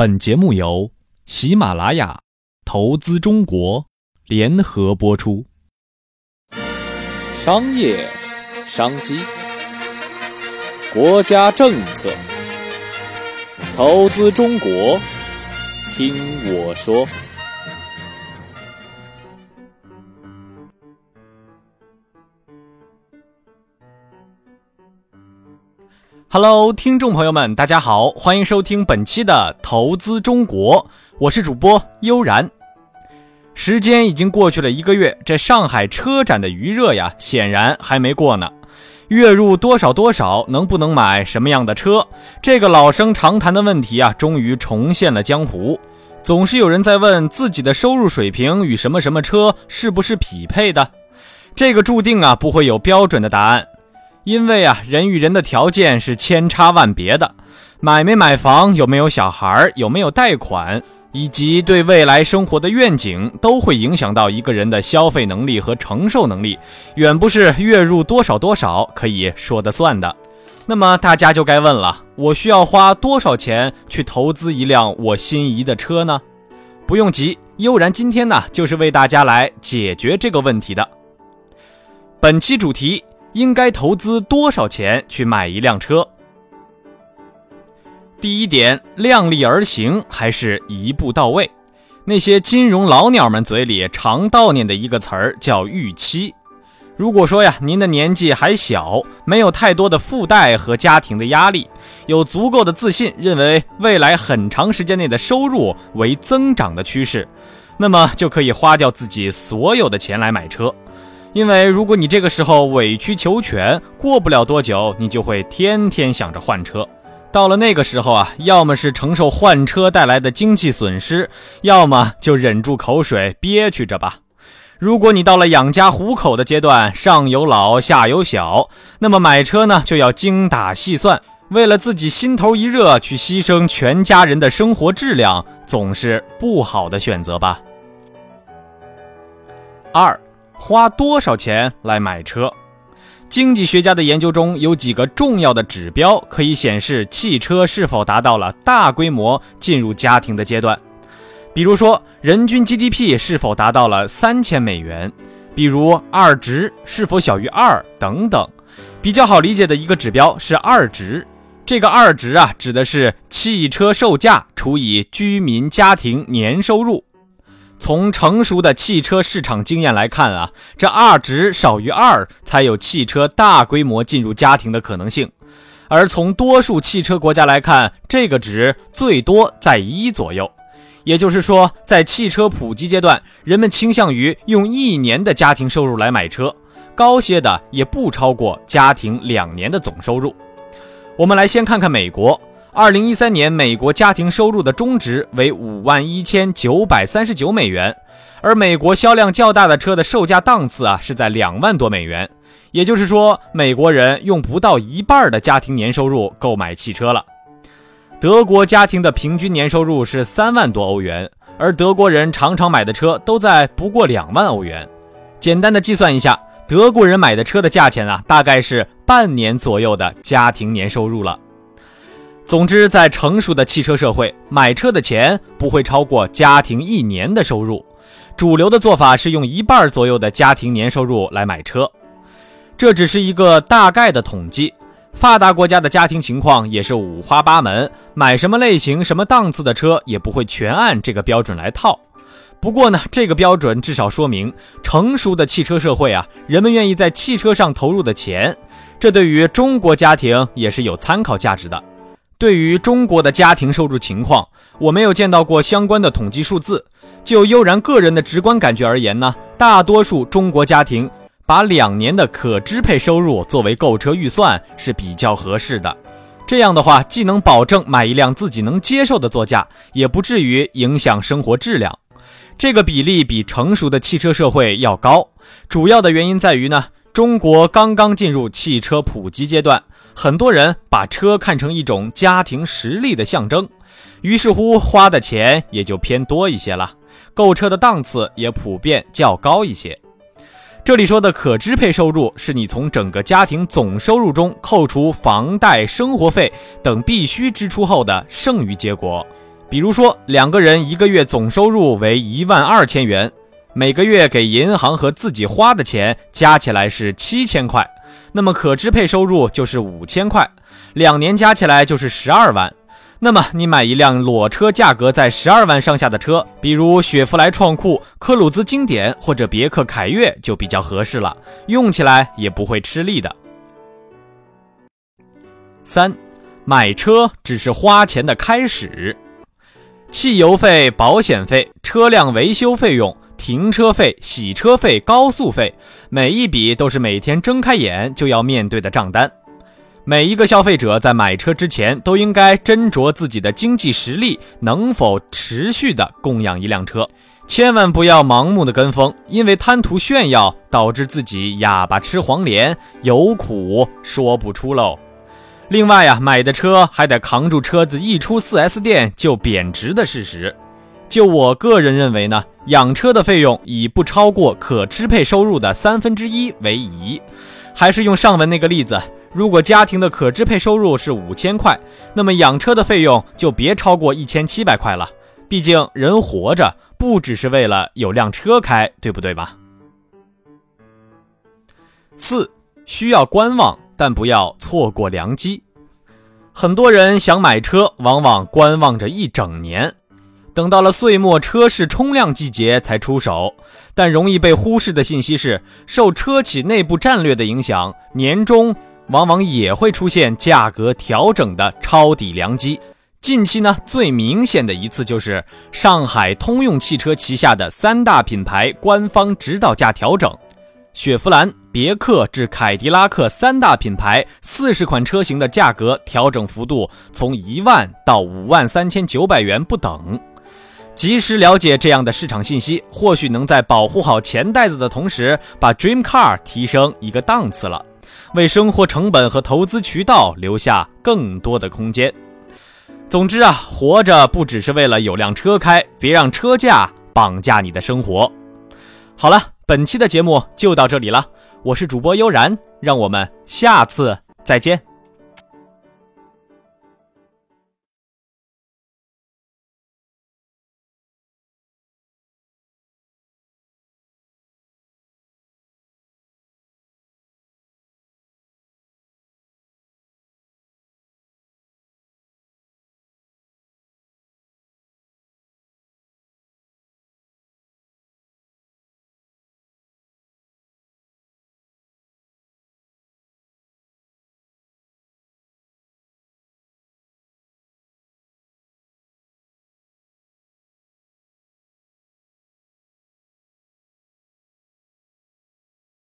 本节目由喜马拉雅投资中国联合播出。商业商机，国家政策，投资中国，听我说。Hello，听众朋友们，大家好，欢迎收听本期的投资中国，我是主播悠然。时间已经过去了一个月，这上海车展的余热呀，显然还没过呢。月入多少多少，能不能买什么样的车？这个老生常谈的问题啊，终于重现了江湖。总是有人在问自己的收入水平与什么什么车是不是匹配的？这个注定啊，不会有标准的答案。因为啊，人与人的条件是千差万别的，买没买房，有没有小孩，有没有贷款，以及对未来生活的愿景，都会影响到一个人的消费能力和承受能力，远不是月入多少多少可以说得算的。那么大家就该问了，我需要花多少钱去投资一辆我心仪的车呢？不用急，悠然今天呢，就是为大家来解决这个问题的。本期主题。应该投资多少钱去买一辆车？第一点，量力而行还是一步到位？那些金融老鸟们嘴里常悼念的一个词儿叫预期。如果说呀，您的年纪还小，没有太多的负债和家庭的压力，有足够的自信，认为未来很长时间内的收入为增长的趋势，那么就可以花掉自己所有的钱来买车。因为如果你这个时候委曲求全，过不了多久，你就会天天想着换车。到了那个时候啊，要么是承受换车带来的经济损失，要么就忍住口水憋屈着吧。如果你到了养家糊口的阶段，上有老下有小，那么买车呢就要精打细算，为了自己心头一热去牺牲全家人的生活质量，总是不好的选择吧。二。花多少钱来买车？经济学家的研究中有几个重要的指标可以显示汽车是否达到了大规模进入家庭的阶段。比如说，人均 GDP 是否达到了三千美元？比如二值是否小于二等等。比较好理解的一个指标是二值，这个二值啊，指的是汽车售价除以居民家庭年收入。从成熟的汽车市场经验来看啊，这 R 值少于二才有汽车大规模进入家庭的可能性。而从多数汽车国家来看，这个值最多在一左右。也就是说，在汽车普及阶段，人们倾向于用一年的家庭收入来买车，高些的也不超过家庭两年的总收入。我们来先看看美国。二零一三年，美国家庭收入的中值为五万一千九百三十九美元，而美国销量较大的车的售价档次啊是在两万多美元。也就是说，美国人用不到一半的家庭年收入购买汽车了。德国家庭的平均年收入是三万多欧元，而德国人常常买的车都在不过两万欧元。简单的计算一下，德国人买的车的价钱啊，大概是半年左右的家庭年收入了。总之，在成熟的汽车社会，买车的钱不会超过家庭一年的收入。主流的做法是用一半左右的家庭年收入来买车，这只是一个大概的统计。发达国家的家庭情况也是五花八门，买什么类型、什么档次的车也不会全按这个标准来套。不过呢，这个标准至少说明，成熟的汽车社会啊，人们愿意在汽车上投入的钱，这对于中国家庭也是有参考价值的。对于中国的家庭收入情况，我没有见到过相关的统计数字。就悠然个人的直观感觉而言呢，大多数中国家庭把两年的可支配收入作为购车预算是比较合适的。这样的话，既能保证买一辆自己能接受的座驾，也不至于影响生活质量。这个比例比成熟的汽车社会要高。主要的原因在于呢。中国刚刚进入汽车普及阶段，很多人把车看成一种家庭实力的象征，于是乎花的钱也就偏多一些了，购车的档次也普遍较高一些。这里说的可支配收入，是你从整个家庭总收入中扣除房贷、生活费等必须支出后的剩余结果。比如说，两个人一个月总收入为一万二千元，每个月给银行和自己花的钱加起来是七千块，那么可支配收入就是五千块，两年加起来就是十二万。那么你买一辆裸车，价格在十二万上下的车，比如雪佛兰创酷、科鲁兹经典或者别克凯越就比较合适了，用起来也不会吃力的。三，买车只是花钱的开始，汽油费、保险费、车辆维修费用、停车费、洗车费、高速费，每一笔都是每天睁开眼就要面对的账单。每一个消费者在买车之前都应该斟酌自己的经济实力能否持续的供养一辆车，千万不要盲目的跟风，因为贪图炫耀导致自己哑巴吃黄连，有苦说不出喽。另外呀，买的车还得扛住车子一出 4S 店就贬值的事实。就我个人认为呢，养车的费用以不超过可支配收入的三分之一为宜。还是用上文那个例子。如果家庭的可支配收入是五千块，那么养车的费用就别超过一千七百块了。毕竟人活着不只是为了有辆车开，对不对吧？四需要观望，但不要错过良机。很多人想买车，往往观望着一整年，等到了岁末车市冲量季节才出手。但容易被忽视的信息是，受车企内部战略的影响，年终。往往也会出现价格调整的抄底良机。近期呢，最明显的一次就是上海通用汽车旗下的三大品牌官方指导价调整，雪佛兰、别克至凯迪拉克三大品牌四十款车型的价格调整幅度从一万到五万三千九百元不等。及时了解这样的市场信息，或许能在保护好钱袋子的同时，把 Dream Car 提升一个档次了。为生活成本和投资渠道留下更多的空间。总之啊，活着不只是为了有辆车开，别让车价绑架你的生活。好了，本期的节目就到这里了，我是主播悠然，让我们下次再见。